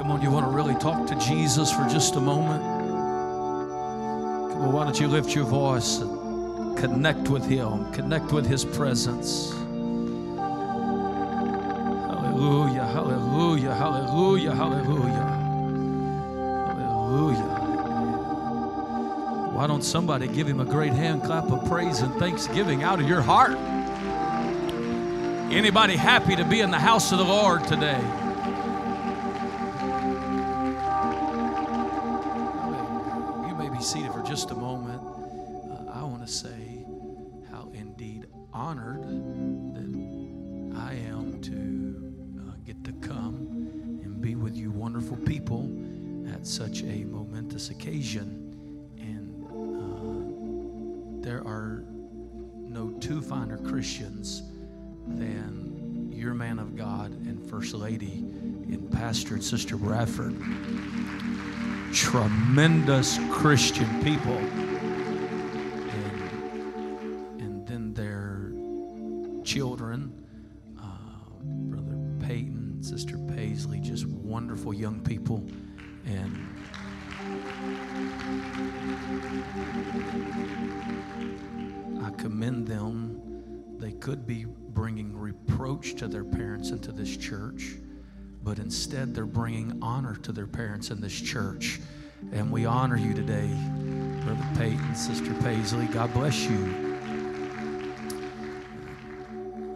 Come on, you want to really talk to Jesus for just a moment? Come on, why don't you lift your voice and connect with Him, connect with His presence. Hallelujah, hallelujah, hallelujah, hallelujah. Hallelujah. Why don't somebody give him a great hand clap of praise and thanksgiving out of your heart? Anybody happy to be in the house of the Lord today? First Lady and Pastor and Sister Bradford. Tremendous Christian people. And, and then their children, uh, Brother Peyton, Sister Paisley, just wonderful young people. And I commend them. They could be reproach to their parents and to this church, but instead they're bringing honor to their parents and this church. And we honor you today, Brother Peyton, Sister Paisley. God bless you.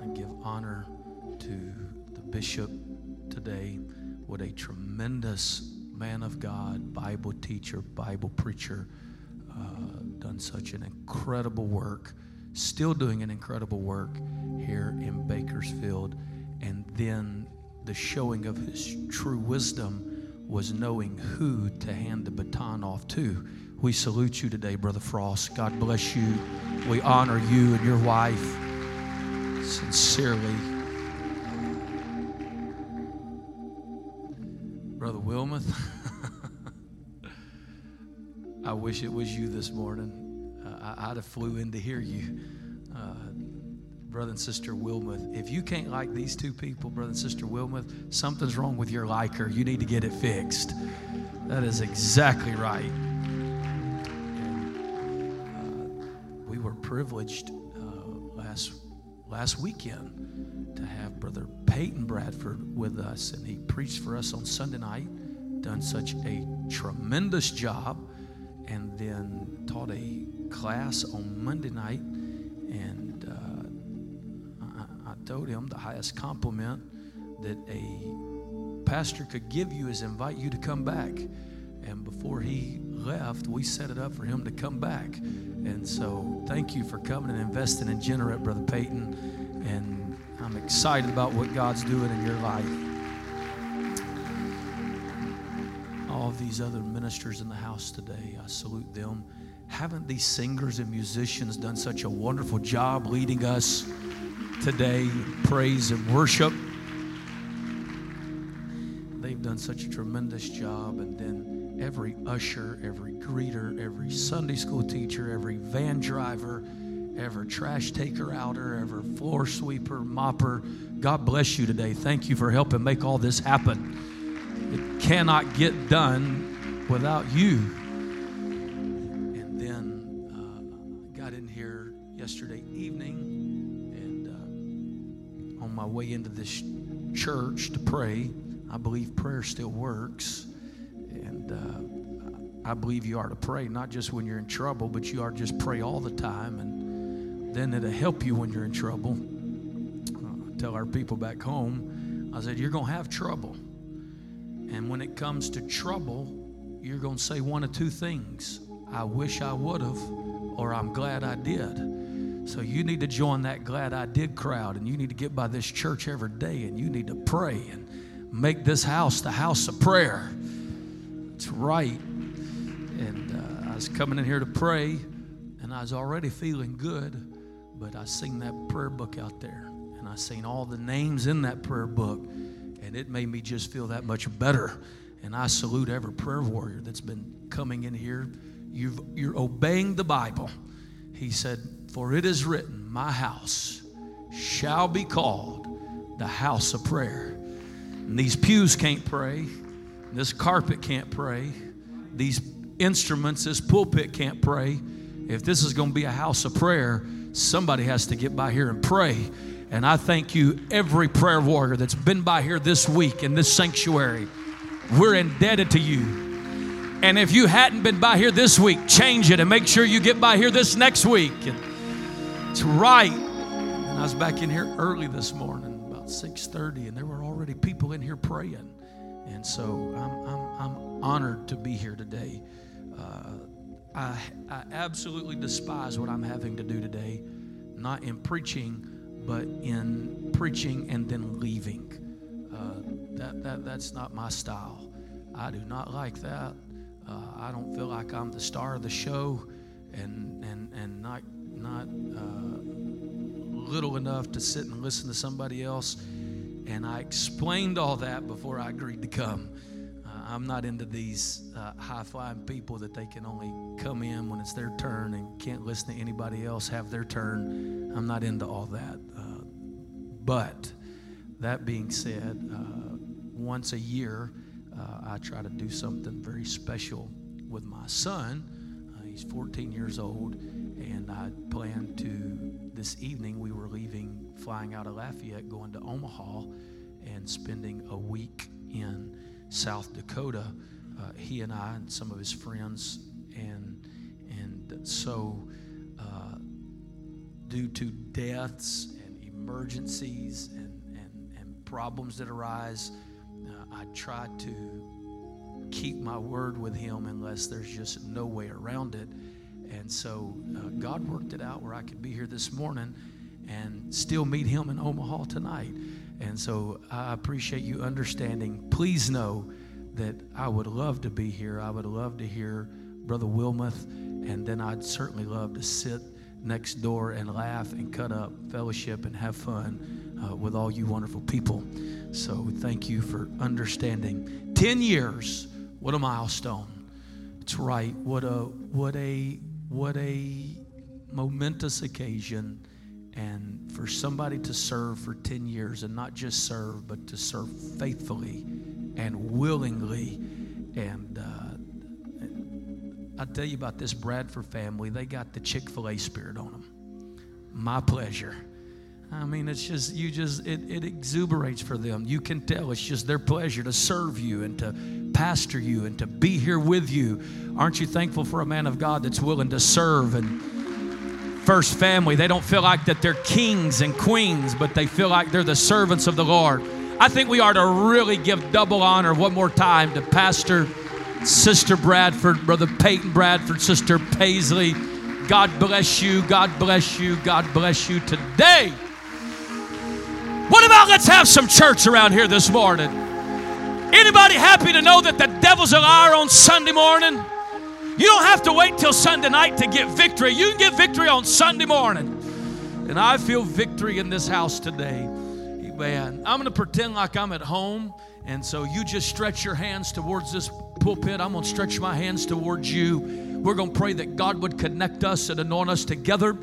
I give honor to the bishop today. What a tremendous man of God, Bible teacher, Bible preacher, uh, done such an incredible work, still doing an incredible work here in Bakersfield. And then the showing of his true wisdom was knowing who to hand the baton off to. We salute you today, Brother Frost. God bless you. We honor you and your wife sincerely. Brother Wilmoth, I wish it was you this morning. I, I'd have flew in to hear you. Uh, brother and sister Wilmoth, if you can't like these two people, brother and sister Wilmoth, something's wrong with your liker. You need to get it fixed. That is exactly right. And, uh, we were privileged uh, last last weekend to have Brother Peyton Bradford with us, and he preached for us on Sunday night. Done such a tremendous job, and then taught a class on Monday night, and uh, I, I told him the highest compliment that a pastor could give you is invite you to come back. And before he left, we set it up for him to come back. And so, thank you for coming and investing in Generate, Brother Peyton. And I'm excited about what God's doing in your life. Of these other ministers in the house today, I salute them. Haven't these singers and musicians done such a wonderful job leading us today praise and worship? They've done such a tremendous job. And then every usher, every greeter, every Sunday school teacher, every van driver, every trash taker outer, every floor sweeper, mopper. God bless you today. Thank you for helping make all this happen. It cannot get done without you. And then uh, got in here yesterday evening and uh, on my way into this church to pray. I believe prayer still works. And uh, I believe you are to pray, not just when you're in trouble, but you are to just pray all the time. And then it'll help you when you're in trouble. Uh, tell our people back home, I said, You're going to have trouble. And when it comes to trouble, you're going to say one of two things I wish I would have, or I'm glad I did. So you need to join that glad I did crowd, and you need to get by this church every day, and you need to pray and make this house the house of prayer. It's right. And uh, I was coming in here to pray, and I was already feeling good, but I seen that prayer book out there, and I seen all the names in that prayer book, and it made me just feel that much better. And I salute every prayer warrior that's been coming in here. You've, you're obeying the Bible. He said, For it is written, My house shall be called the house of prayer. And these pews can't pray. This carpet can't pray. These instruments, this pulpit can't pray. If this is going to be a house of prayer, somebody has to get by here and pray. And I thank you, every prayer warrior that's been by here this week in this sanctuary. We're indebted to you. And if you hadn't been by here this week, change it and make sure you get by here this next week. And it's right. And I was back in here early this morning, about 6:30, and there were already people in here praying. And so I'm, I'm, I'm honored to be here today. Uh, I, I absolutely despise what I'm having to do today, not in preaching, but in preaching and then leaving. Uh, that, that, that's not my style. I do not like that. Uh, I don't feel like I'm the star of the show and, and, and not, not uh, little enough to sit and listen to somebody else. And I explained all that before I agreed to come. Uh, I'm not into these uh, high flying people that they can only come in when it's their turn and can't listen to anybody else have their turn. I'm not into all that. But that being said, uh, once a year, uh, I try to do something very special with my son. Uh, he's 14 years old, and I plan to, this evening, we were leaving, flying out of Lafayette, going to Omaha, and spending a week in South Dakota. Uh, he and I and some of his friends, and and so uh, due to deaths emergencies and, and, and problems that arise, uh, I try to keep my word with him unless there's just no way around it. And so uh, God worked it out where I could be here this morning and still meet him in Omaha tonight. And so I appreciate you understanding. Please know that I would love to be here. I would love to hear Brother Wilmoth, and then I'd certainly love to sit next door and laugh and cut up, fellowship, and have fun uh, with all you wonderful people. So thank you for understanding. 10 years, what a milestone. It's right. What a what a what a momentous occasion and for somebody to serve for 10 years and not just serve but to serve faithfully and willingly and uh, I'll tell you about this Bradford family. They got the Chick fil A spirit on them. My pleasure. I mean, it's just, you just, it, it exuberates for them. You can tell it's just their pleasure to serve you and to pastor you and to be here with you. Aren't you thankful for a man of God that's willing to serve and first family? They don't feel like that they're kings and queens, but they feel like they're the servants of the Lord. I think we are to really give double honor one more time to Pastor Sister Bradford, Brother Peyton Bradford, Sister Paisley. God bless you. God bless you. God bless you today. What about let's have some church around here this morning? Anybody happy to know that the devil's a liar on Sunday morning? You don't have to wait till Sunday night to get victory. You can get victory on Sunday morning. And I feel victory in this house today. Amen. I'm going to pretend like I'm at home. And so you just stretch your hands towards this pulpit. I'm going to stretch my hands towards you. We're going to pray that God would connect us and anoint us together.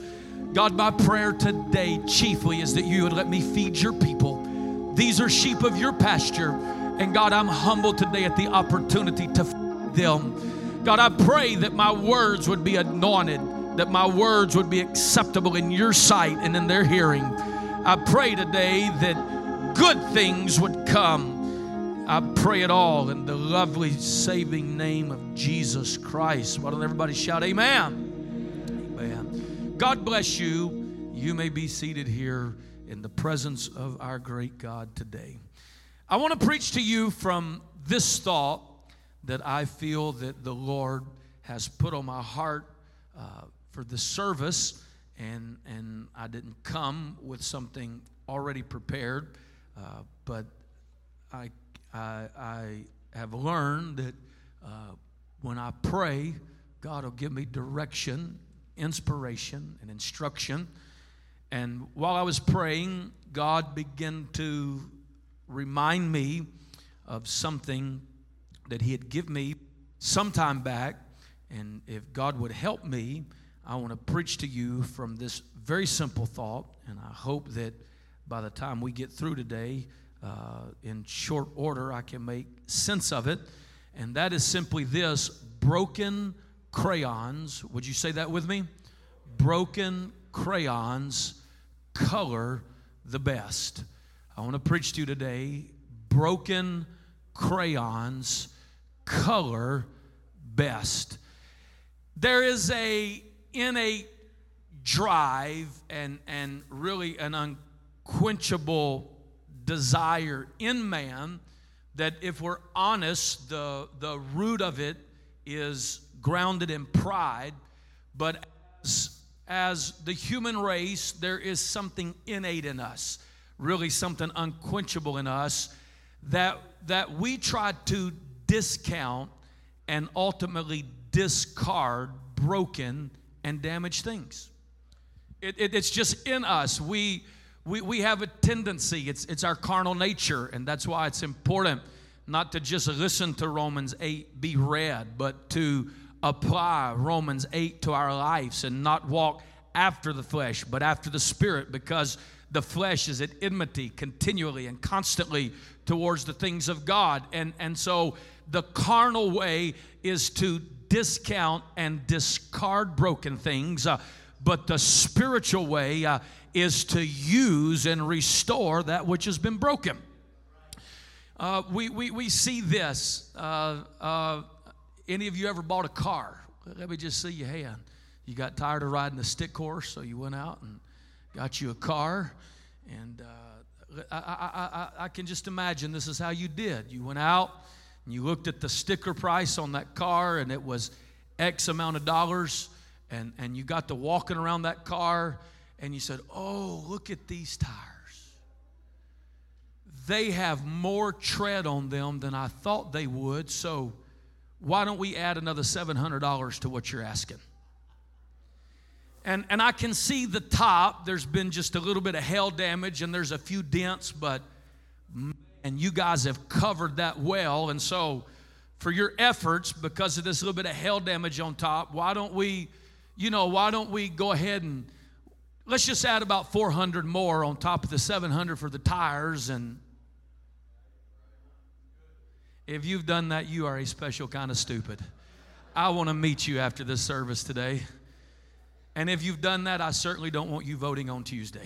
God, my prayer today chiefly is that you would let me feed your people. These are sheep of your pasture. And God, I'm humbled today at the opportunity to feed them. God, I pray that my words would be anointed, that my words would be acceptable in your sight and in their hearing. I pray today that good things would come. I pray it all in the lovely saving name of Jesus Christ. Why don't everybody shout, Amen? Amen. God bless you. You may be seated here in the presence of our great God today. I want to preach to you from this thought that I feel that the Lord has put on my heart uh, for the service, and, and I didn't come with something already prepared, uh, but I, I, I, have learned that uh, when I pray, God will give me direction inspiration and instruction. And while I was praying, God began to remind me of something that He had given me some time back. And if God would help me, I want to preach to you from this very simple thought. And I hope that by the time we get through today, uh, in short order, I can make sense of it. and that is simply this broken crayons. Would you say that with me? Broken crayons color the best. I want to preach to you today broken crayons color best. There is a innate drive and, and really an unquenchable desire in man that if we're honest, the, the root of it is grounded in pride. But as, as the human race, there is something innate in us, really something unquenchable in us that, that we try to discount and ultimately discard broken and damaged things. It, it, it's just in us. We, we, we have a tendency, it's, it's our carnal nature, and that's why it's important not to just listen to Romans 8 be read, but to apply Romans 8 to our lives and not walk after the flesh, but after the spirit, because the flesh is at enmity continually and constantly towards the things of God. And, and so the carnal way is to discount and discard broken things. Uh, but the spiritual way uh, is to use and restore that which has been broken. Uh, we, we, we see this. Uh, uh, any of you ever bought a car? Let me just see your hand. You got tired of riding the stick horse, so you went out and got you a car. And uh, I, I, I, I can just imagine this is how you did. You went out and you looked at the sticker price on that car, and it was X amount of dollars and, and you got to walking around that car and you said, Oh, look at these tires. They have more tread on them than I thought they would, so why don't we add another $700 to what you're asking? And, and I can see the top. There's been just a little bit of hail damage and there's a few dents, but and you guys have covered that well. And so, for your efforts, because of this little bit of hail damage on top, why don't we you know, why don't we go ahead and let's just add about 400 more on top of the 700 for the tires and if you've done that, you are a special kind of stupid. I want to meet you after this service today. And if you've done that, I certainly don't want you voting on Tuesday.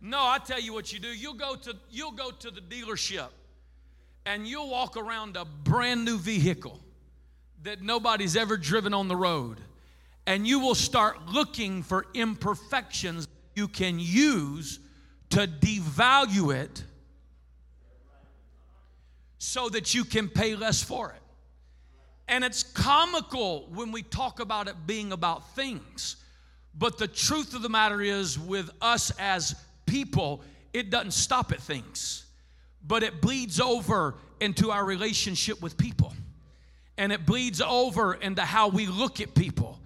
no, I tell you what you do. You'll go to you'll go to the dealership and you'll walk around a brand new vehicle that nobody's ever driven on the road, and you will start looking for imperfections you can use to devalue it so that you can pay less for it. And it's comical when we talk about it being about things. But the truth of the matter is, with us as people, it doesn't stop at things but it bleeds over into our relationship with people. And it bleeds over into how we look at people.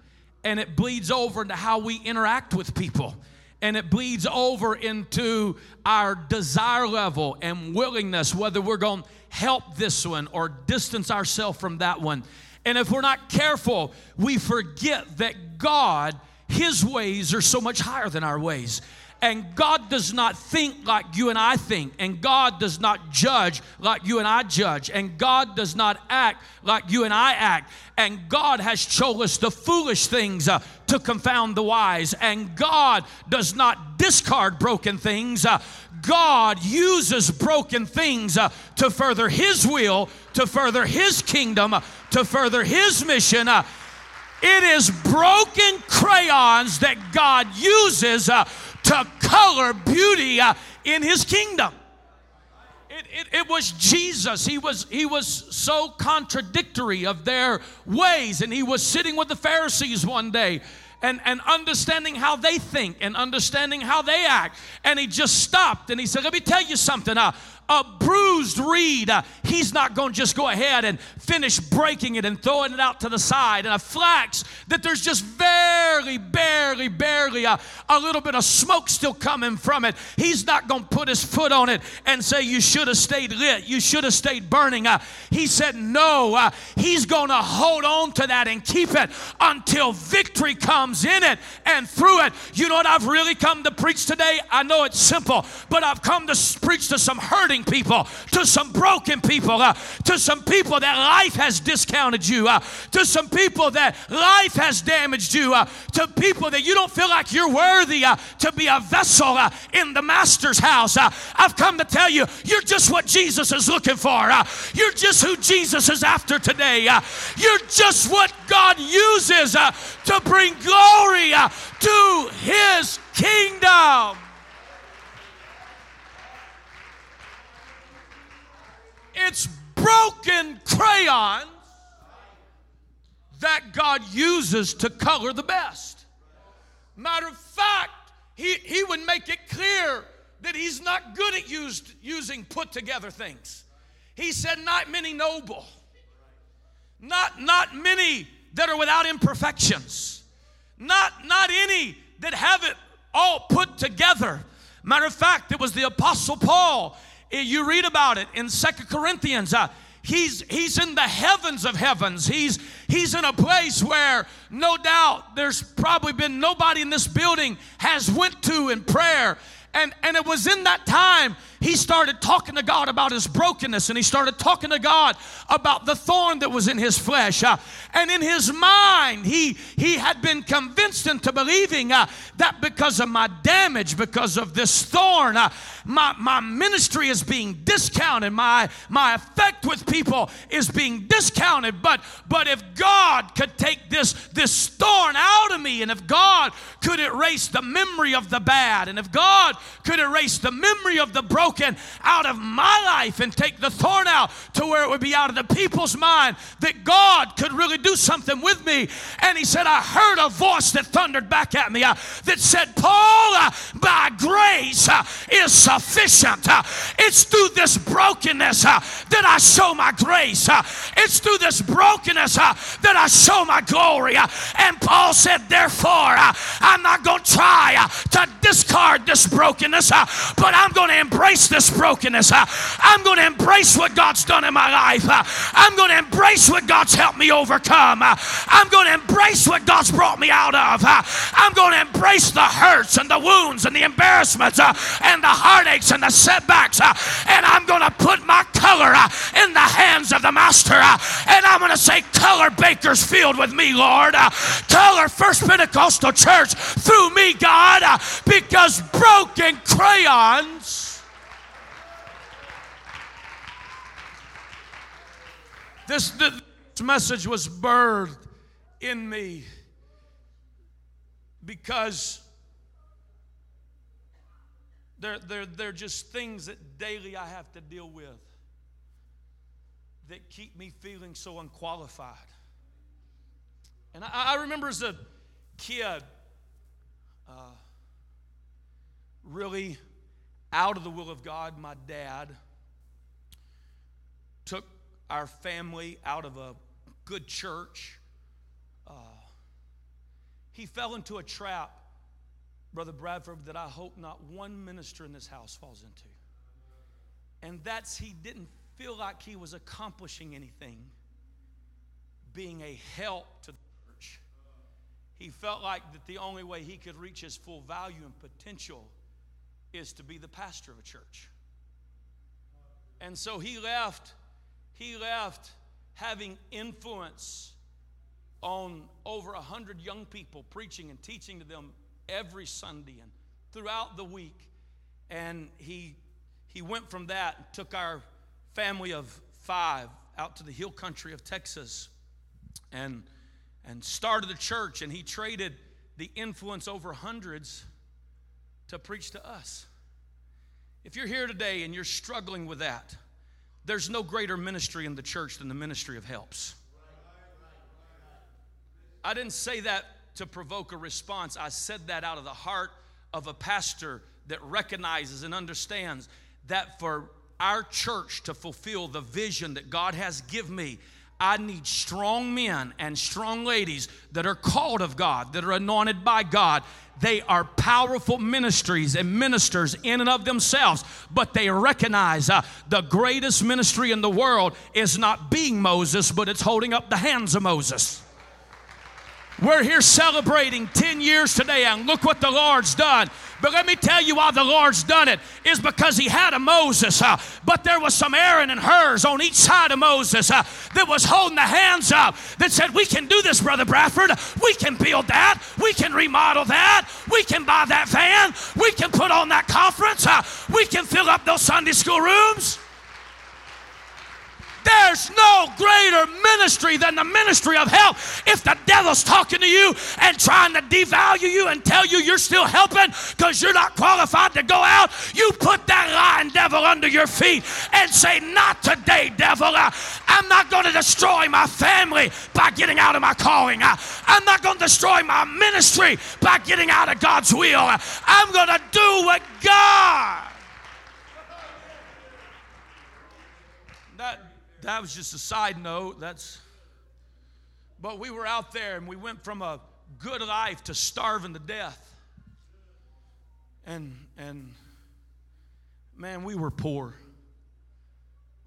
And it bleeds over into how we interact with people. And it bleeds over into our desire level and willingness, whether we're going to help this one or distance ourselves from that one. And if we're not careful, we forget that God, His ways are so much higher than our ways. And God does not think like you and I think. And God does not judge like you and I judge. And God does not act like you and I act. And God has shown us the foolish things uh, to confound the wise. And God does not discard broken things. Uh, God uses broken things uh, to further His will, to further His kingdom, uh, to further His mission. Uh, it is broken crayons that God uses uh, to color beauty uh, in his kingdom. It, it, it, was Jesus. He was, he was so contradictory of their ways. And he was sitting with the Pharisees one day and, and understanding how they think and understanding how they act. And he just stopped and he said, Let me tell you something. Uh, a bruised reed, uh, he's not going to just go ahead and finish breaking it and throwing it out to the side. And a flax that there's just barely, barely, barely a, a little bit of smoke still coming from it. He's not going to put his foot on it and say, You should have stayed lit. You should have stayed burning. Uh, he said, No. Uh, he's going to hold on to that and keep it until victory comes in it and through it. You know what I've really come to preach today? I know it's simple, but I've come to preach to some hurting people, to some broken people, uh, to some people that life has discounted you, uh, to some people that life has damaged you, uh, to people that you don't feel like you're worthy uh, to be a vessel uh, in the Master's house. Uh, I've come to tell you, you're just what Jesus is looking for. you're just who Jesus is after today. you're just what God uses to bring glory to His kingdom. It's broken crayons that God uses to color the best. Matter of fact, he, he would make it clear that he's not good at used, using put together things. He said, Not many noble, not, not many that are without imperfections, not, not any that have it all put together. Matter of fact, it was the Apostle Paul you read about it in Second Corinthians. Uh, he's he's in the heavens of heavens. He's he's in a place where no doubt there's probably been nobody in this building has went to in prayer. And and it was in that time he started talking to God about his brokenness and he started talking to God about the thorn that was in his flesh. Uh, and in his mind, he, he had been convinced into believing uh, that because of my damage, because of this thorn, uh, my, my ministry is being discounted. My, my effect with people is being discounted. But, but if God could take this, this thorn out of me, and if God could erase the memory of the bad, and if God could erase the memory of the broken, out of my life and take the thorn out to where it would be out of the people's mind that God could really do something with me. And he said, I heard a voice that thundered back at me uh, that said, Paul, uh, by grace uh, is sufficient. Uh, it's through this brokenness uh, that I show my grace. Uh, it's through this brokenness that I show my glory. and Paul said, Therefore, I'm not going to try to discard this brokenness, Uh, but I'm going to embrace this brokenness. Uh, I'm going to embrace what God's done in my life. Uh, I'm going to embrace what God's helped me overcome. I'm going to embrace what God's brought me out of. I'm going to embrace the hurts and the wounds and the embarrassments and the heartaches and the setbacks. And I'm going to put my color in the hands of the Master. And I'm going to say, Color Bakersfield with me, Lord. Color First Pentecostal Church through me, God, because broken crayons This, this message was birthed in me because they're, they're, they're just things that daily I have to deal with that keep me feeling so unqualified. And I, I remember as a kid, uh, really out of the will of God, my dad took our family out of a good church. Uh, he fell into a trap, Brother Bradford, that I hope not one minister in this house falls into. And that's he didn't feel like he was accomplishing anything, being a help to the church. He felt like that the only way he could reach his full value and potential is to be the pastor of a church. And so he left he left having influence on over a hundred young people, preaching and teaching to them every Sunday and throughout the week. And he he went from that, and took our family of five out to the hill country of Texas and and started a church and he traded the influence over hundreds to preach to us. If you're here today and you're struggling with that, there's no greater ministry in the church than the ministry of helps. I didn't say that to provoke a response. I said that out of the heart of a pastor that recognizes and understands that for our church to fulfill the vision that God has given me, I need strong men and strong ladies that are called of God, that are anointed by God. They are powerful ministries and ministers in and of themselves, but they recognize uh, the greatest ministry in the world is not being Moses, but it's holding up the hands of Moses. We're here celebrating 10 years today, and look what the Lord's done. But let me tell you why the Lord's done it is because He had a Moses, uh, but there was some Aaron and Hurs on each side of Moses uh, that was holding the hands up that said, We can do this, Brother Bradford. We can build that. We can remodel that. We can buy that van. We can put on that conference. Uh, we can fill up those Sunday school rooms. There's no greater ministry than the ministry of help. If the devil's talking to you and trying to devalue you and tell you you're still helping because you're not qualified to go out, you put that lying devil under your feet and say, Not today, devil. Uh, I'm not going to destroy my family by getting out of my calling. Uh, I'm not going to destroy my ministry by getting out of God's will. Uh, I'm going to do what God. That was just a side note. That's but we were out there and we went from a good life to starving to death. And and man, we were poor.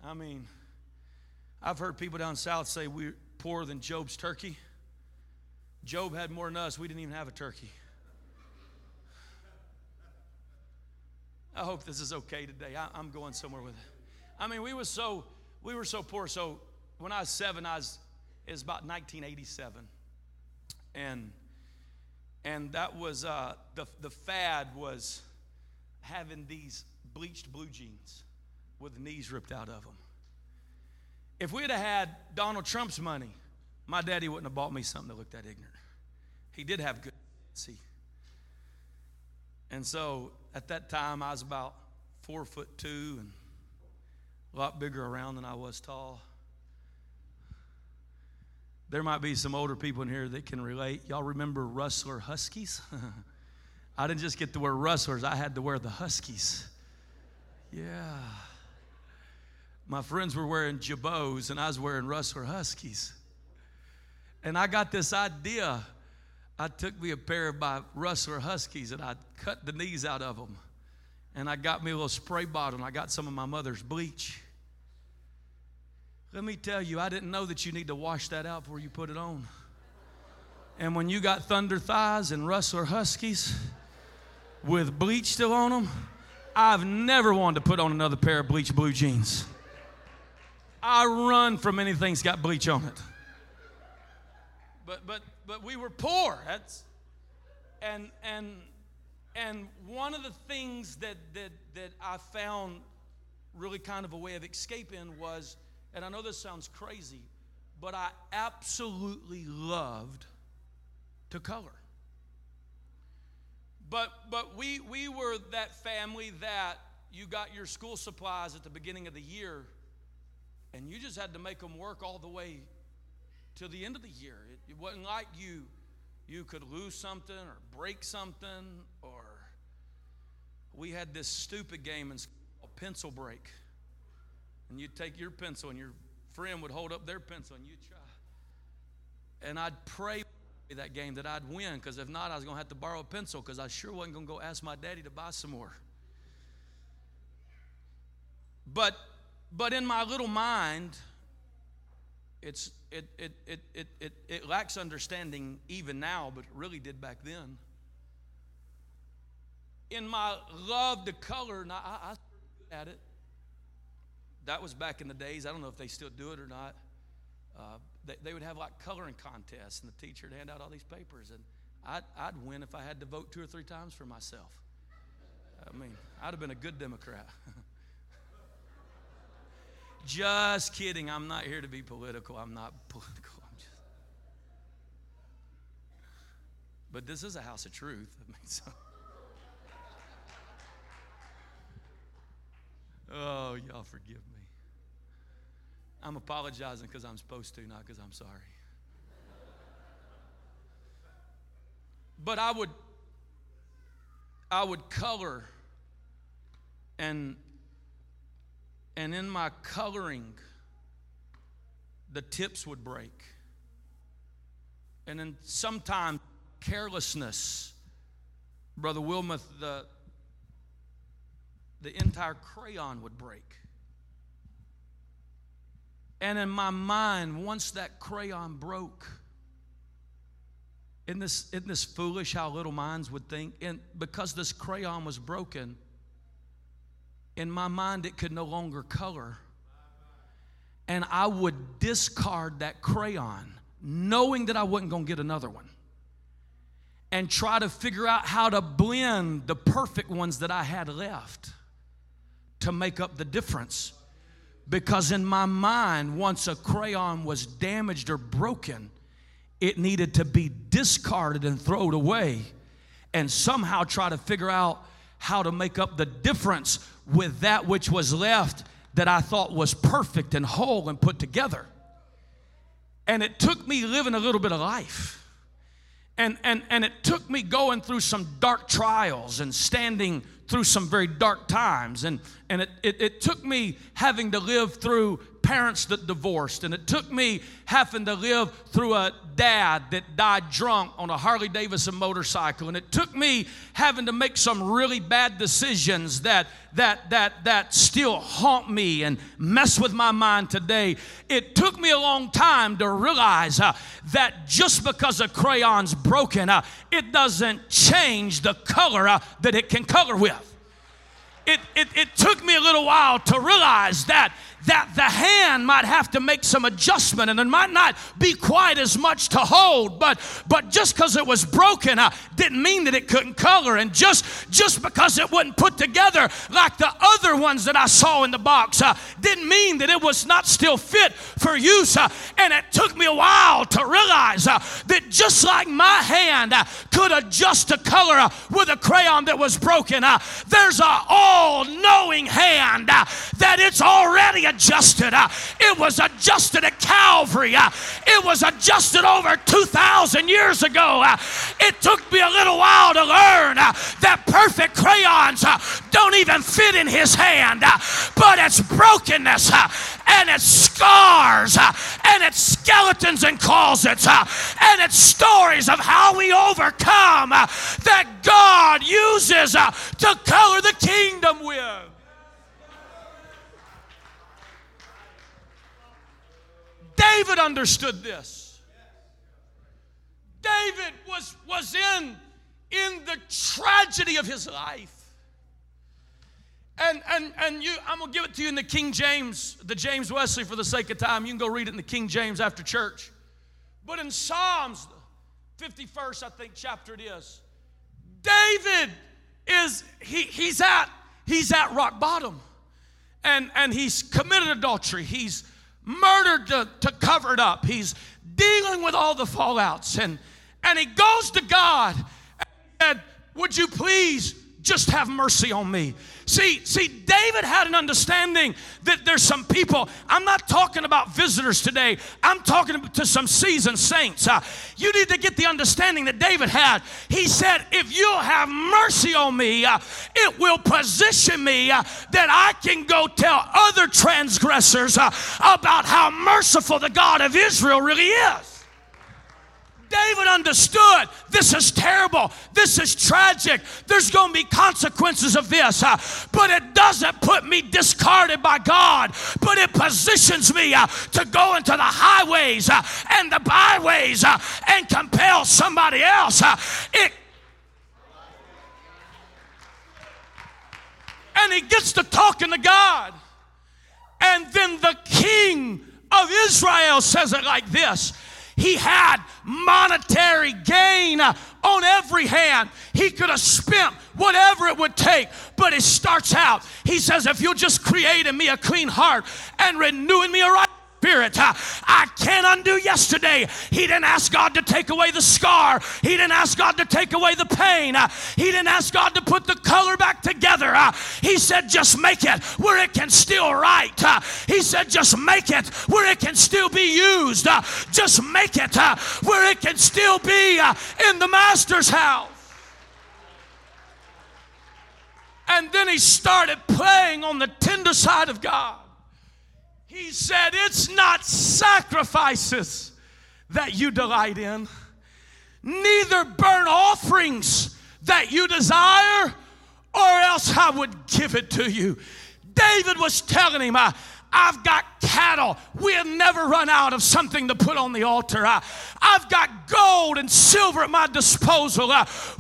I mean, I've heard people down south say we're poorer than Job's turkey. Job had more than us. We didn't even have a turkey. I hope this is okay today. I, am going somewhere with it. I mean, we were so we were so poor. So when I was seven, I was, it was about 1987. And, and that was, uh, the, the fad was having these bleached blue jeans with the knees ripped out of them. If we'd have had Donald Trump's money, my daddy wouldn't have bought me something that looked that ignorant. He did have good, see. And so at that time, I was about four foot two and a lot bigger around than I was tall. There might be some older people in here that can relate. Y'all remember Rustler Huskies? I didn't just get to wear Rustlers, I had to wear the Huskies. Yeah. My friends were wearing Jabots, and I was wearing Rustler Huskies. And I got this idea. I took me a pair of my Rustler Huskies and I cut the knees out of them. And I got me a little spray bottle and I got some of my mother's bleach. Let me tell you, I didn't know that you need to wash that out before you put it on. And when you got thunder thighs and rustler huskies with bleach still on them, I've never wanted to put on another pair of bleach blue jeans. I run from anything that's got bleach on it. But but but we were poor. That's and and and one of the things that that that I found really kind of a way of escaping was and I know this sounds crazy, but I absolutely loved to color. But but we we were that family that you got your school supplies at the beginning of the year and you just had to make them work all the way to the end of the year. It, it wasn't like you you could lose something or break something or we had this stupid game in school, pencil break and you'd take your pencil and your friend would hold up their pencil and you'd try. And I'd pray that game that I'd win because if not, I was going to have to borrow a pencil because I sure wasn't going to go ask my daddy to buy some more. But but in my little mind, it's it it it it it, it lacks understanding even now, but really did back then. In my love to color, and I, I at it that was back in the days. I don't know if they still do it or not. Uh, they, they, would have like coloring contests, and the teacher would hand out all these papers, and I'd, I'd win if I had to vote two or three times for myself. I mean, I'd have been a good Democrat. just kidding. I'm not here to be political. I'm not political. I'm just. But this is a house of truth. I mean, so. Oh, y'all forgive me. I'm apologizing because I'm supposed to, not because I'm sorry. But I would I would color and And in my coloring, the tips would break. And then sometimes carelessness, Brother Wilmoth, the, the entire crayon would break. And in my mind, once that crayon broke, isn't this, isn't this foolish how little minds would think? And because this crayon was broken, in my mind it could no longer color. And I would discard that crayon, knowing that I wasn't going to get another one, and try to figure out how to blend the perfect ones that I had left to make up the difference. Because in my mind, once a crayon was damaged or broken, it needed to be discarded and thrown away and somehow try to figure out how to make up the difference with that which was left that I thought was perfect and whole and put together. And it took me living a little bit of life. And, and, and it took me going through some dark trials and standing through some very dark times. And, and it, it, it took me having to live through parents that divorced, and it took me having to live through a dad that died drunk on a Harley Davidson motorcycle, and it took me having to make some really bad decisions that that that that still haunt me and mess with my mind today. It took me a long time to realize uh, that just because a crayon's broken, uh, it doesn't change the color uh, that it can color with. It, it, it took me a little while to realize that that the hand might have to make some adjustment and it might not be quite as much to hold. But but just because it was broken uh, didn't mean that it couldn't color. And just just because it wasn't put together like the other ones that i saw in the box uh, didn't mean that it was not still fit for use uh, and it took me a while to realize uh, that just like my hand uh, could adjust to color uh, with a crayon that was broken there's a all-knowing hand that it's already adjusted. Uh, it was adjusted at Calvary. Uh, it was adjusted over 2,000 years ago. Uh, it took me a little while to learn uh, that perfect crayons uh, don't even fit in his hand, uh, but it's brokenness and it's scars and it's skeletons and closets and it's stories of how we overcome that God uses to color the kingdom with. David understood this. David was, was in, in the tragedy of his life. And, and, and you, I'm going to give it to you in the King James, the James Wesley for the sake of time. You can go read it in the King James after church. But in Psalms, 51st, I think, chapter it is, David is, he, he's, at, he's at rock bottom. And, and he's committed adultery. He's murdered to, to cover it up. He's dealing with all the fallouts. And, and he goes to God and said, Would you please just have mercy on me? See, see, David had an understanding that there's some people. I'm not talking about visitors today. I'm talking to some seasoned saints. Uh, you need to get the understanding that David had. He said, "If you'll have mercy on me, uh, it will position me uh, that I can go tell other transgressors uh, about how merciful the God of Israel really is." David understood this is terrible. This is tragic. There's going to be consequences of this. Uh, but it doesn't put me discarded by God, but it positions me uh, to go into the highways uh, and the byways uh, and compel somebody else. Uh, it and he gets to talking to God. And then the king of Israel says it like this he had monetary gain on every hand. He could have spent whatever it would take, but it starts out. He says, If you'll just create in me a clean heart and renew in me a right spirit. Can't undo yesterday. He didn't ask God to take away the scar. He didn't ask God to take away the pain. Uh, he didn't ask God to put the color back together. Uh, he said, just make it where it can still write. Uh, he said, just make it where it can still be used. Just make it where it can still be in the master's house. And then he started playing on the tender side of God. He said, It's not sacrifices that you delight in, neither burnt offerings that you desire, or else I would give it to you. David was telling him, I, I've got cattle. We'll never run out of something to put on the altar. I, have got gold and silver at my disposal.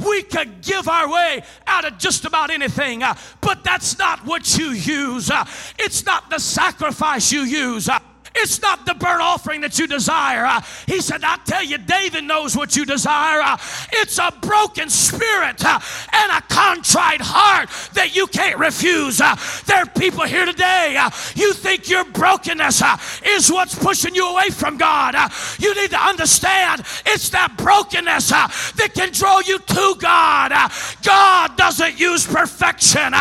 We could give our way out of just about anything, but that's not what you use. It's not the sacrifice you use. It's not the burnt offering that you desire. Uh, he said, I tell you, David knows what you desire. Uh, it's a broken spirit uh, and a contrite heart that you can't refuse. Uh, there are people here today, uh, you think your brokenness uh, is what's pushing you away from God. you need to understand it's that brokenness that can draw you to God. God doesn't use perfection,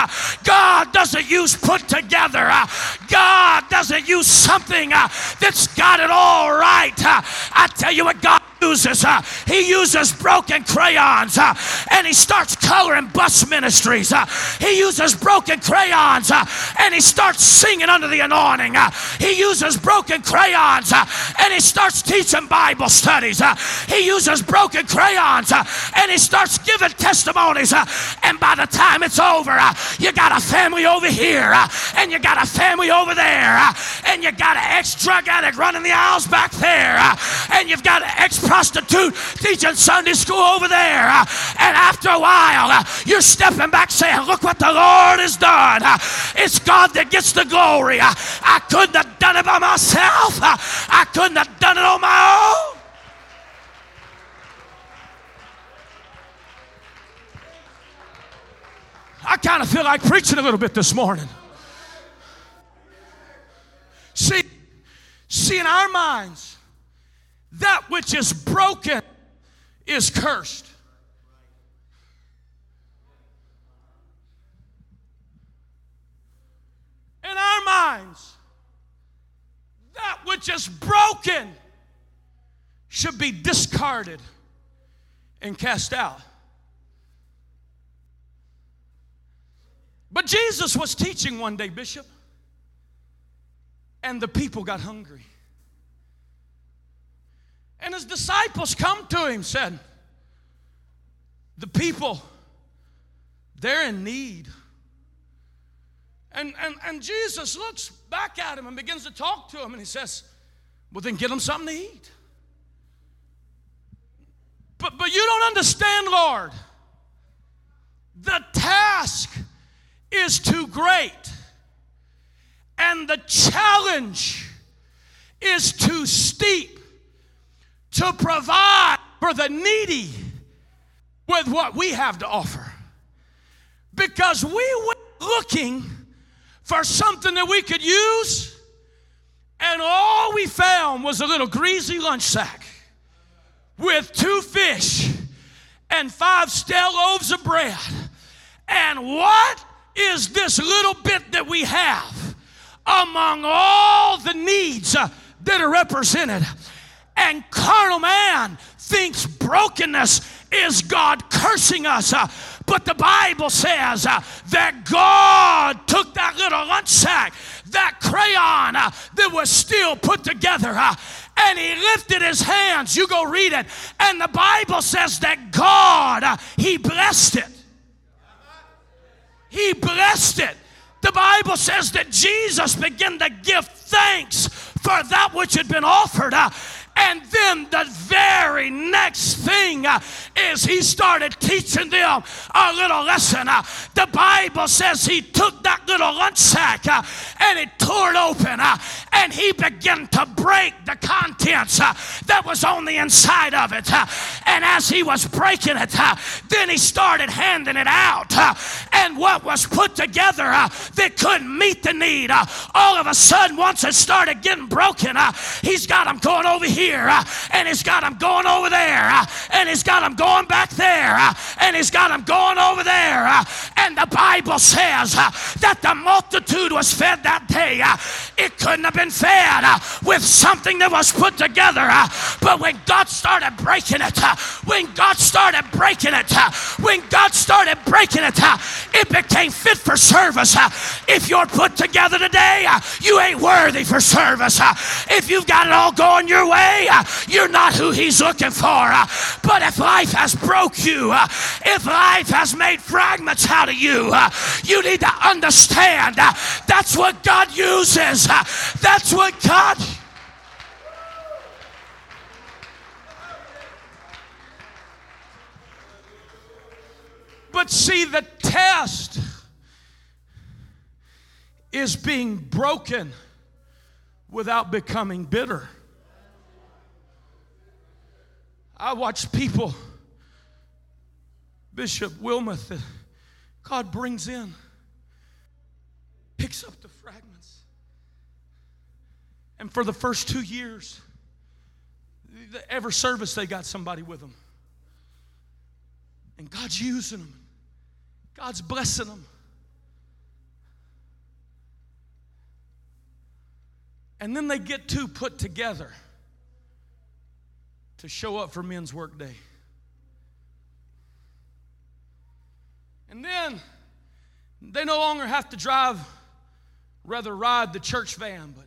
God doesn't use put together, God doesn't use something that's got it all right. I tell you what, God uses. Uh, he uses broken crayons uh, and he starts coloring bus ministries. Uh, he uses broken crayons uh, and he starts singing under the anointing. Uh, he uses broken crayons uh, and he starts teaching Bible studies. he uses broken crayons and he starts giving testimonies. and by the time it's over, you got a family over here and you got a family over there and you got an ex drug addict running the aisles back there and you've got an ex prostitute teaching Sunday school over there. Uh, and after a while, uh, you're stepping back saying, Look what the Lord has done. Uh, it's God that gets the glory. I couldn't have done it by myself, I couldn't have done it on my own. I kind of feel like preaching a little bit this morning. See, see, in our minds, that which is broken is cursed. In our minds, that which is broken should be discarded and cast out. But Jesus was teaching one day, Bishop, and the people got hungry. And his disciples come to him, said, The people, they're in need. And, and, and Jesus looks back at him and begins to talk to him, and he says, Well, then get them something to eat. But, but you don't understand, Lord. The task is too great, and the challenge is too steep to provide for the needy with what we have to offer. Because we went looking for something that we could use, and all we found was a little greasy lunch sack with two fish and five stale loaves of bread. And what is this little bit that we have among all the needs that are represented? And carnal man thinks brokenness is God cursing us. Uh, but the Bible says uh, that God took that little lunch sack, that crayon uh, that was still put together, uh, and he lifted his hands. You go read it. And the Bible says that God, uh, he blessed it. He blessed it. The Bible says that Jesus began to give thanks for that which had been offered. And then the very next thing uh, is he started teaching them a little lesson. Uh, the Bible says he took that little lunch sack uh, and he tore it open uh, and he began to break the contents uh, that was on the inside of it. Uh, and as he was breaking it, then he started handing it out. and what was put together that couldn't meet the need, all of a sudden, once it started getting broken, he's got them going over here here, uh, and He's got them going over there, uh, and He's got them going back there, uh, and He's got them going over there. Uh, and the Bible says uh, that the multitude was fed that day. Uh, it couldn't have been fed with something that was put together, but when God started breaking it, when God started breaking it, when God started breaking it, it became fit for service. If you're put together today, you ain't worthy for service. If you've got it all going your way, uh, you're not who He's looking for. uh. But if life has broke you, uh, if life has made fragments out of you, you need to understand that's what God uses. That's what God. But see, the test is being broken without becoming bitter. I watch people, Bishop Wilmoth, that God brings in, picks up the fragments. And for the first two years, every service they got somebody with them. And God's using them. God's blessing them. And then they get two put together to show up for men's work day. And then they no longer have to drive, rather ride the church van, but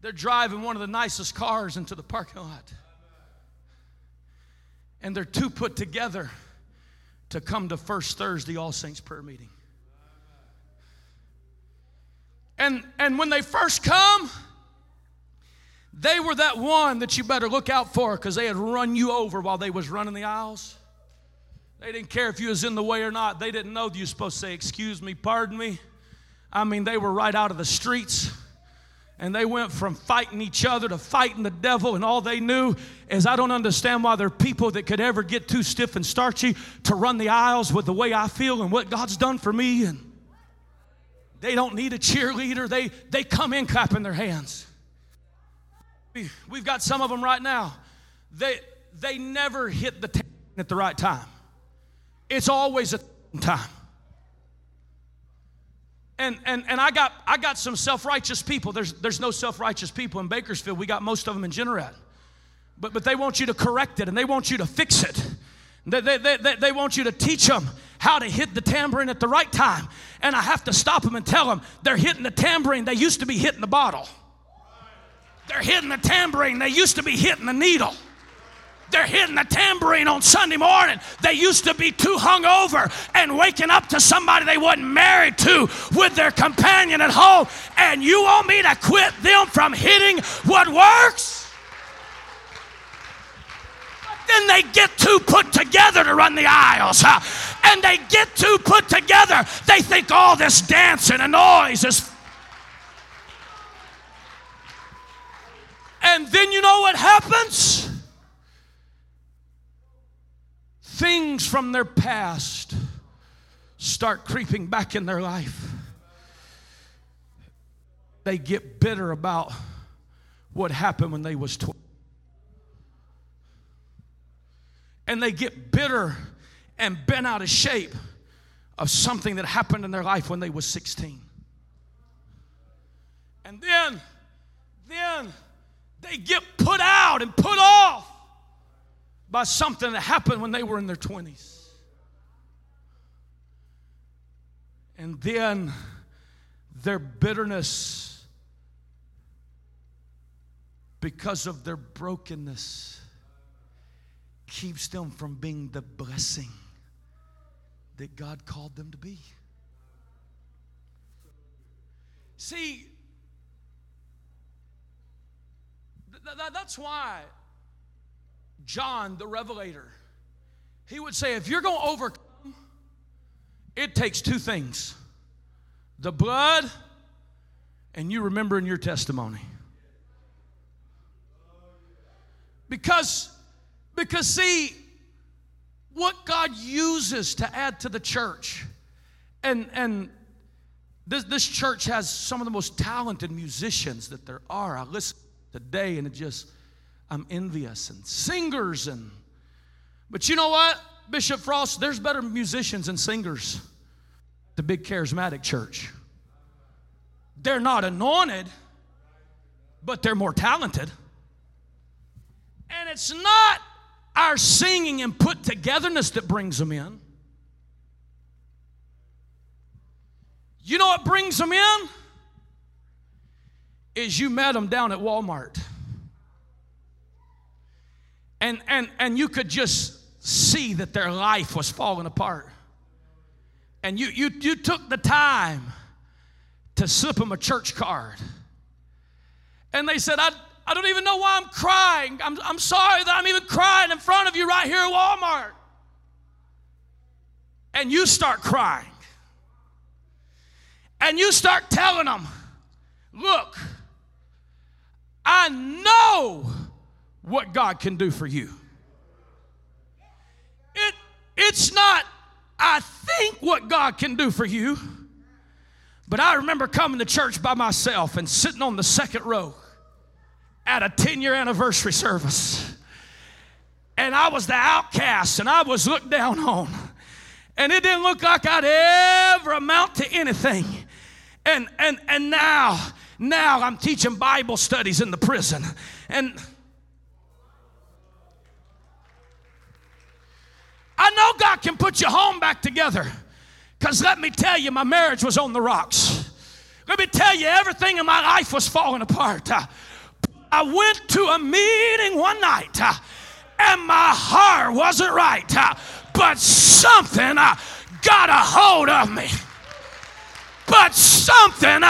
they're driving one of the nicest cars into the parking lot. And they're two put together to come to First Thursday All Saints prayer meeting. And, and when they first come, they were that one that you better look out for because they had run you over while they was running the aisles. They didn't care if you was in the way or not. They didn't know that you were supposed to say, excuse me, pardon me. I mean, they were right out of the streets. And they went from fighting each other to fighting the devil, and all they knew is I don't understand why there are people that could ever get too stiff and starchy to run the aisles with the way I feel and what God's done for me. And they don't need a cheerleader. They they come in clapping their hands. We, we've got some of them right now. They they never hit the at the right time. It's always a time. And, and, and I got I got some self-righteous people. There's there's no self-righteous people in Bakersfield. We got most of them in Generat. But but they want you to correct it and they want you to fix it. They, they, they- they want you to teach them how to hit the tambourine at the right time. And I have to stop them and tell them they're hitting the tambourine. They used to be hitting the bottle. They're hitting the tambourine. They used to be hitting the needle. They're hitting the tambourine on Sunday morning. They used to be too hungover and waking up to somebody they wasn't married to with their companion at home. And you want me to quit them from hitting what works? Then they get too put together to run the aisles. huh? And they get too put together. They think all this dancing and noise is. And then you know what happens? Things from their past start creeping back in their life. They get bitter about what happened when they was 12. and they get bitter and bent out of shape of something that happened in their life when they was 16 and then then they get put out and put off by something that happened when they were in their 20s and then their bitterness because of their brokenness keeps them from being the blessing that God called them to be. See, th- th- that's why John the Revelator, he would say, if you're going to overcome, it takes two things the blood and you remembering your testimony. Because because, see, what God uses to add to the church, and, and this, this church has some of the most talented musicians that there are. I listen today, and it just, I'm envious, and singers, and, but you know what, Bishop Frost, there's better musicians and singers. The big charismatic church. They're not anointed, but they're more talented. And it's not our singing and put togetherness that brings them in. You know what brings them in? Is you met them down at Walmart. And, and, and you could just see that their life was falling apart. And you, you, you took the time to slip them a church card. And they said, I, I don't even know why I'm crying. I'm, I'm sorry that I'm even crying in front of you right here at Walmart. And you start crying. And you start telling them, look, I know what God can do for you. It, it's not, I think what God can do for you. But I remember coming to church by myself and sitting on the second row at a 10 year anniversary service. And I was the outcast and I was looked down on. And it didn't look like I'd ever amount to anything. And and and now, now I'm teaching Bible studies in the prison. And I know God can put your home back together. Because let me tell you, my marriage was on the rocks. Let me tell you, everything in my life was falling apart. Uh, I went to a meeting one night uh, and my heart wasn't right, uh, but something got a hold of me. But something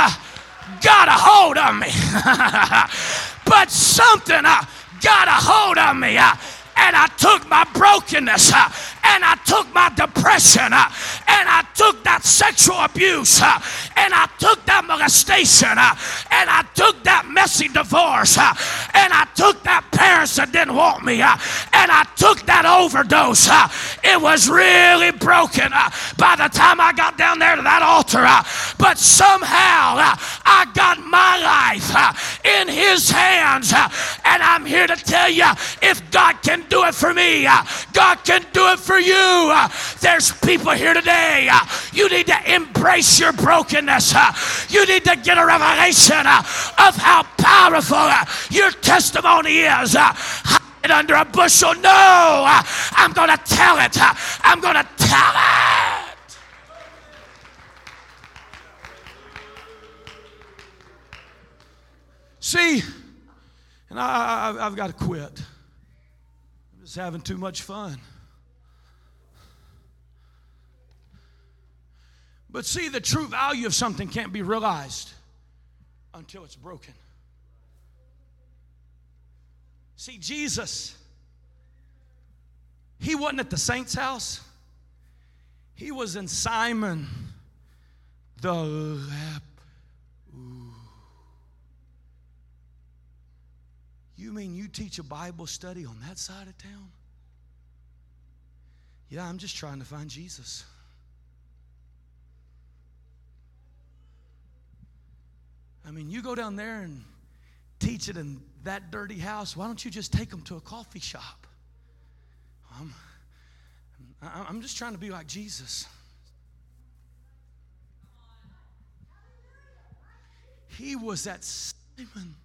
got a hold of me. but something uh, got a hold of me. Uh, and I took my brokenness uh, and I took my depression uh, and I took that sexual abuse uh, and I took that molestation uh, and I took that messy divorce uh, and I took that parents that didn't want me uh, and I took that overdose. Uh, it was really broken by the time I got down there to that altar. But somehow I got my life in His hands. And I'm here to tell you if God can do it for me, God can do it for for you. Uh, there's people here today. Uh, you need to embrace your brokenness. Uh, you need to get a revelation of how powerful your testimony is it under a bushel. No, I'm going to tell it. I'm going to tell it. See, and I, have got to quit. I'm just having too much fun. But see, the true value of something can't be realized until it's broken. See, Jesus, he wasn't at the saint's house, he was in Simon the. You mean you teach a Bible study on that side of town? Yeah, I'm just trying to find Jesus. I mean, you go down there and teach it in that dirty house. Why don't you just take them to a coffee shop? I'm, I'm just trying to be like Jesus. He was at Simon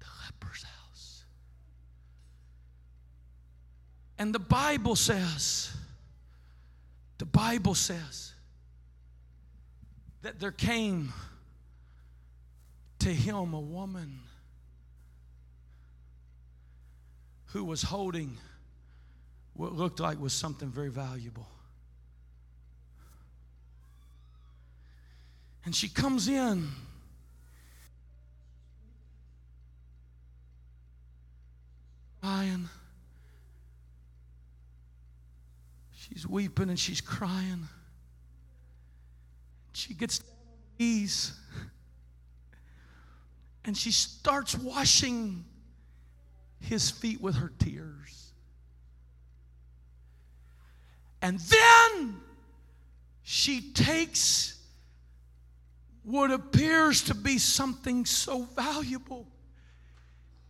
the leper's house. And the Bible says, the Bible says that there came to him a woman who was holding what looked like was something very valuable. And she comes in. Crying. She's weeping and she's crying. She gets down on her knees and she starts washing his feet with her tears. And then she takes what appears to be something so valuable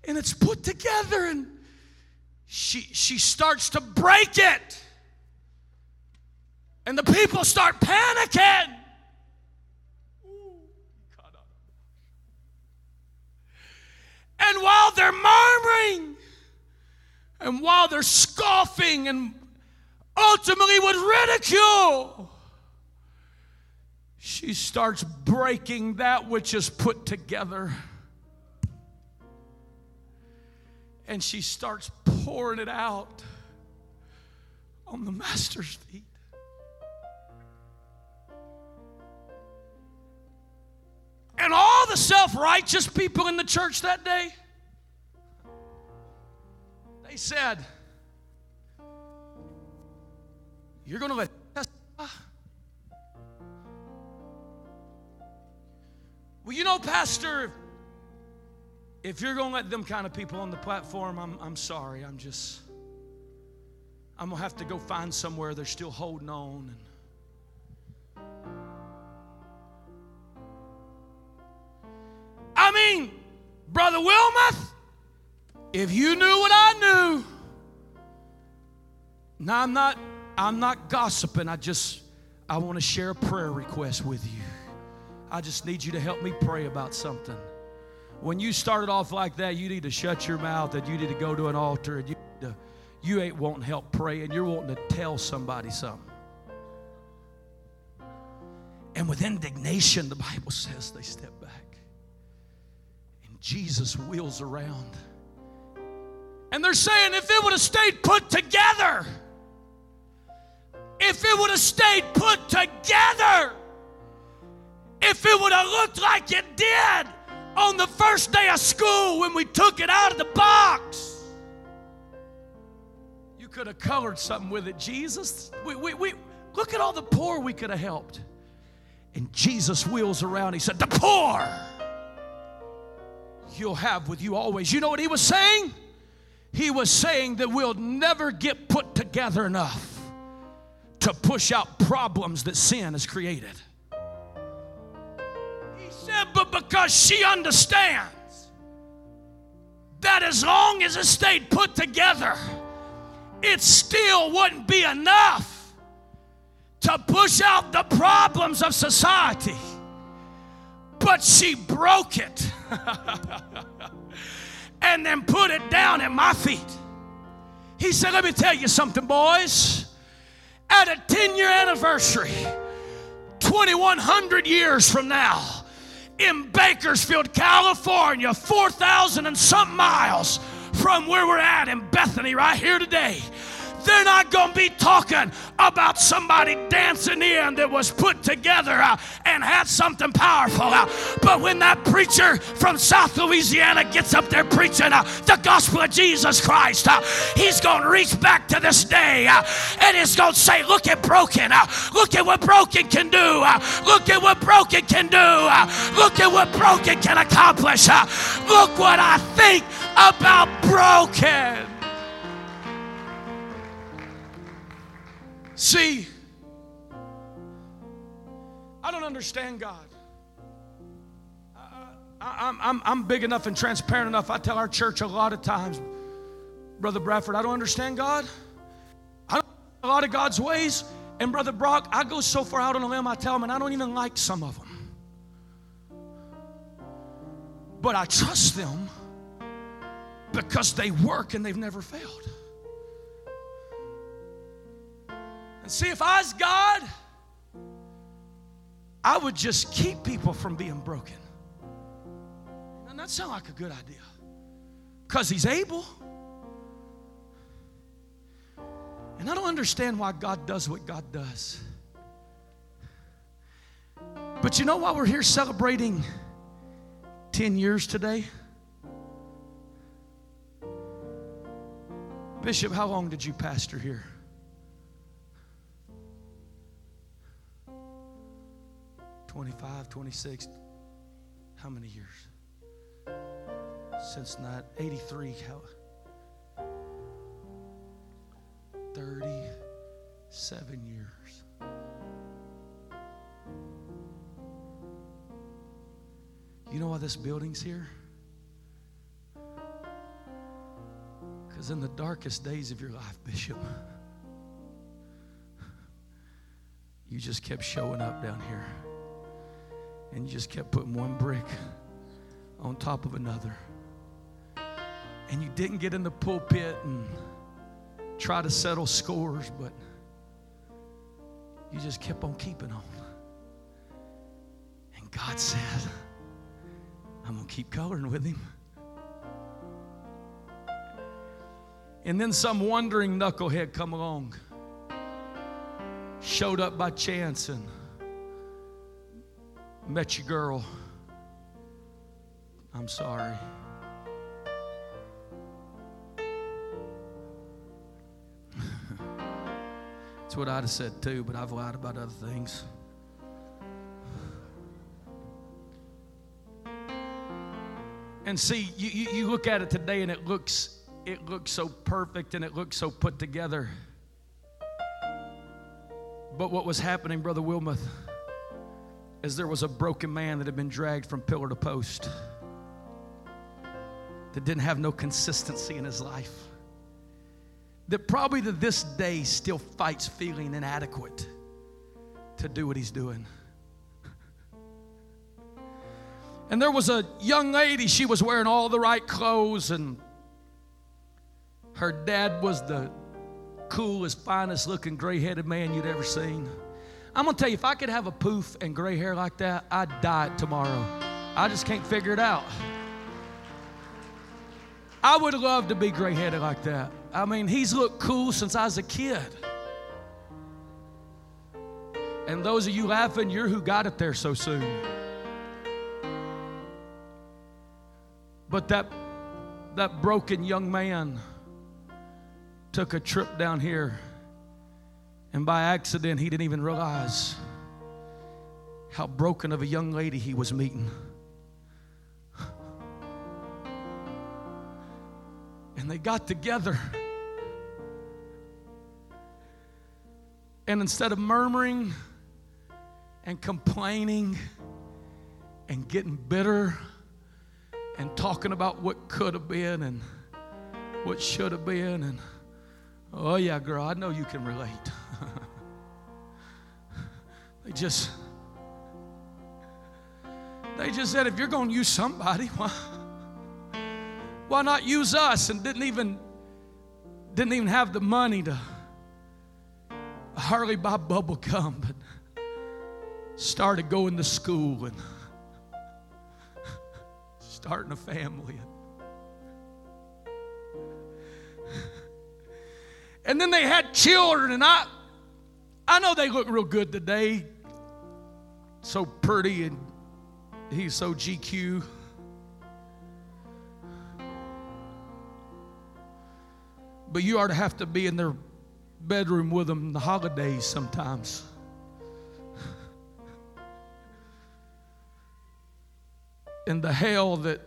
and it's put together and she she starts to break it. And the people start panicking. And while they're murmuring, and while they're scoffing and ultimately with ridicule, she starts breaking that which is put together. And she starts pouring it out on the master's feet. And all the self righteous people in the church that day, they said, You're going to let testify? Well, you know, Pastor, if you're going to let them kind of people on the platform, I'm, I'm sorry. I'm just, I'm going to have to go find somewhere they're still holding on. Brother Wilmoth, if you knew what I knew, now I'm not I'm not gossiping. I just I want to share a prayer request with you. I just need you to help me pray about something. When you started off like that, you need to shut your mouth and you need to go to an altar and you to, you ain't wanting help praying. You're wanting to tell somebody something. And with indignation, the Bible says they step back. Jesus wheels around. And they're saying if it would have stayed put together, if it would have stayed put together, if it would have looked like it did on the first day of school when we took it out of the box, you could have colored something with it. Jesus, we, we, we, look at all the poor we could have helped. And Jesus wheels around. He said, The poor you'll have with you always. You know what he was saying? He was saying that we'll never get put together enough to push out problems that sin has created. He said, but because she understands that as long as it stayed put together, it still wouldn't be enough to push out the problems of society but she broke it and then put it down at my feet. He said, Let me tell you something, boys. At a 10 year anniversary, 2100 years from now, in Bakersfield, California, 4,000 and some miles from where we're at in Bethany, right here today they're not going to be talking about somebody dancing in that was put together uh, and had something powerful. Uh, but when that preacher from South Louisiana gets up there preaching uh, the gospel of Jesus Christ, uh, he's going to reach back to this day uh, and he's going to say, Look at broken. Uh, look at what broken can do. look at what broken can do. look at what broken can accomplish. look what I think about broken. See, I don't understand God. I, am I'm, I'm big enough and transparent enough. I tell our church a lot of times, Brother Bradford, I don't understand God. I don't a lot of God's ways. And Brother Brock, I go so far out on a limb, I tell them, and I don't even like some of them. But I trust them because they work and they've never failed. And see, if I was God, I would just keep people from being broken. Doesn't that sound like a good idea? Because He's able. And I don't understand why God does what God does. But you know why we're here celebrating 10 years today? Bishop, how long did you pastor here? 25, 26, how many years? Since not 83, how? 37 years. You know why this building's here? Because in the darkest days of your life, Bishop, you just kept showing up down here. And you just kept putting one brick on top of another. And you didn't get in the pulpit and try to settle scores, but you just kept on keeping on. And God said, I'm going to keep coloring with him. And then some wandering knucklehead come along, showed up by chance and met your girl. I'm sorry. That's what I'd have said too, but I've lied about other things. And see, you, you, you look at it today and it looks it looks so perfect and it looks so put together. But what was happening, Brother Wilmoth, is there was a broken man that had been dragged from pillar to post that didn't have no consistency in his life. That probably to this day still fights feeling inadequate to do what he's doing. And there was a young lady, she was wearing all the right clothes, and her dad was the coolest, finest looking gray headed man you'd ever seen. I'm gonna tell you, if I could have a poof and gray hair like that, I'd die tomorrow. I just can't figure it out. I would love to be gray headed like that. I mean, he's looked cool since I was a kid. And those of you laughing, you're who got it there so soon. But that, that broken young man took a trip down here, and by accident, he didn't even realize how broken of a young lady he was meeting. And they got together. And instead of murmuring and complaining and getting bitter, and talking about what could have been and what should have been. And oh, yeah, girl, I know you can relate. they just. They just said, if you're going to use somebody, why, why not use us? And didn't even didn't even have the money to hardly buy bubble gum, but started going to school and starting a family. And then they had children, and I, I know they look real good today. So pretty, and he's so GQ. But you ought to have to be in their bedroom with them the holidays sometimes. and the hell that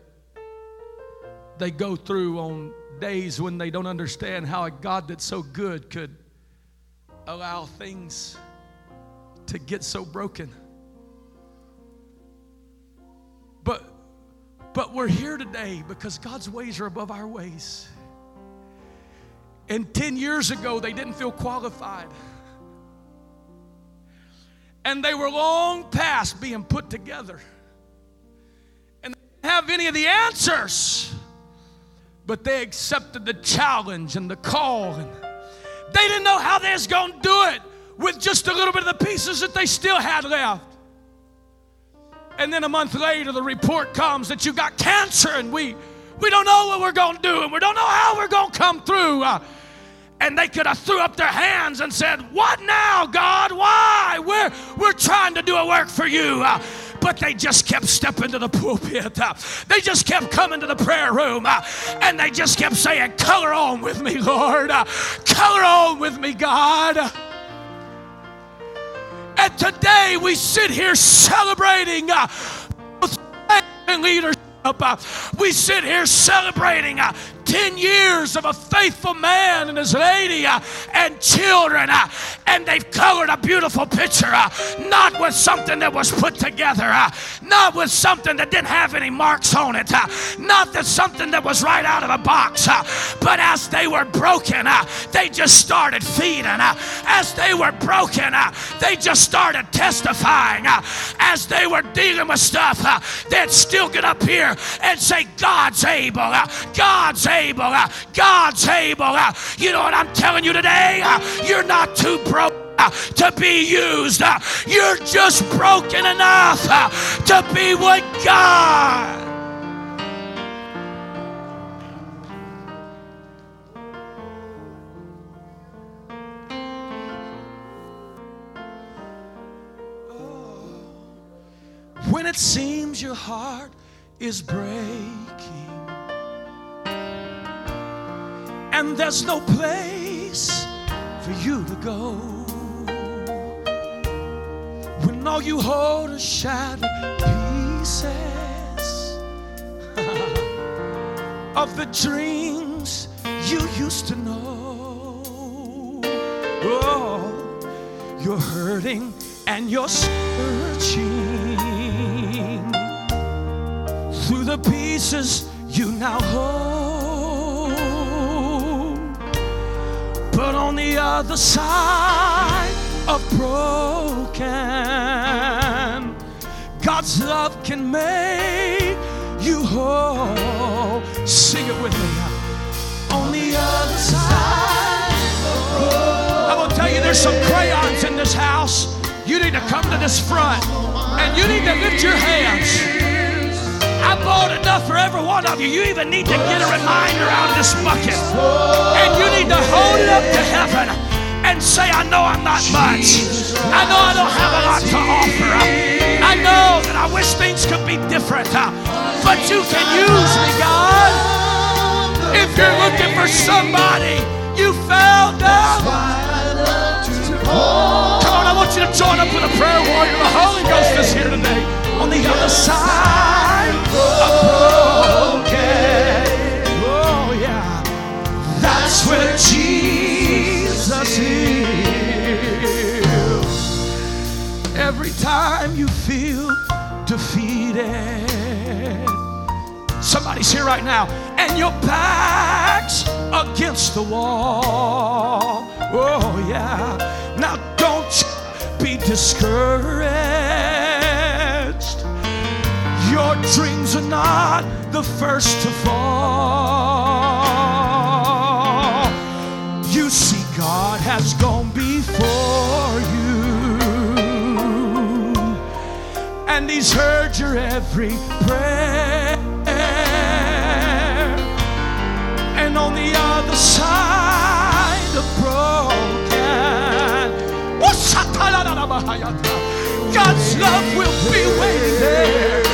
they go through on days when they don't understand how a God that's so good could allow things to get so broken. But but we're here today because God's ways are above our ways. And 10 years ago they didn't feel qualified. And they were long past being put together And they didn't have any of the answers, but they accepted the challenge and the call. And they didn't know how they was going to do it with just a little bit of the pieces that they still had left. And then a month later, the report comes that you got cancer, and we we don't know what we're going to do, and we don't know how we're going to come through. Uh, and they could have threw up their hands and said, "What now, God? Why? We're we're trying to do a work for you." Uh, but they just kept stepping to the pulpit. Uh, they just kept coming to the prayer room uh, and they just kept saying, Color on with me, Lord. Uh, color on with me, God. And today we sit here celebrating leadership. We sit here celebrating 10 years of a faithful man and his lady uh, and children, uh, and they've colored a beautiful picture, uh, not with something that was put together, uh, not with something that didn't have any marks on it, uh, not that something that was right out of a box, uh, but as they were broken, they just started feeding. as they were broken, they just started testifying. as they were dealing with stuff, they'd still get up here and say, God's able, God's able, Uh, God's able. Uh. You know what I'm telling you today? Uh, you're not too broke to be used. You're just broken enough to be with God. Oh. When it seems your heart is breaking and there's no place for you to go. When all you hold are shattered pieces of the dreams you used to know. Oh, you're hurting and you're searching through the pieces you now hold. But on the other side of broken, God's love can make you whole. Sing it with me. On the other side I will tell you, there's some crayons in this house. You need to come to this front and you need to lift your hands. I bought enough for every one of you. You even need to get a reminder out of this bucket. And you need to hold it up to heaven and say, I know I'm not much. I know I don't have a lot to offer. I know that I wish things could be different. Uh, but you can use me, God. If you're looking for somebody, you found them. Come on, I want you to join up with a prayer warrior. The Holy Ghost is here today on the other side Every time you feel defeated, somebody's here right now, and your back's against the wall. Oh, yeah. Now, don't be discouraged. Your dreams are not the first to fall. You see, God has gone before and He's heard your every prayer. And on the other side of broken, God's love will be waiting there.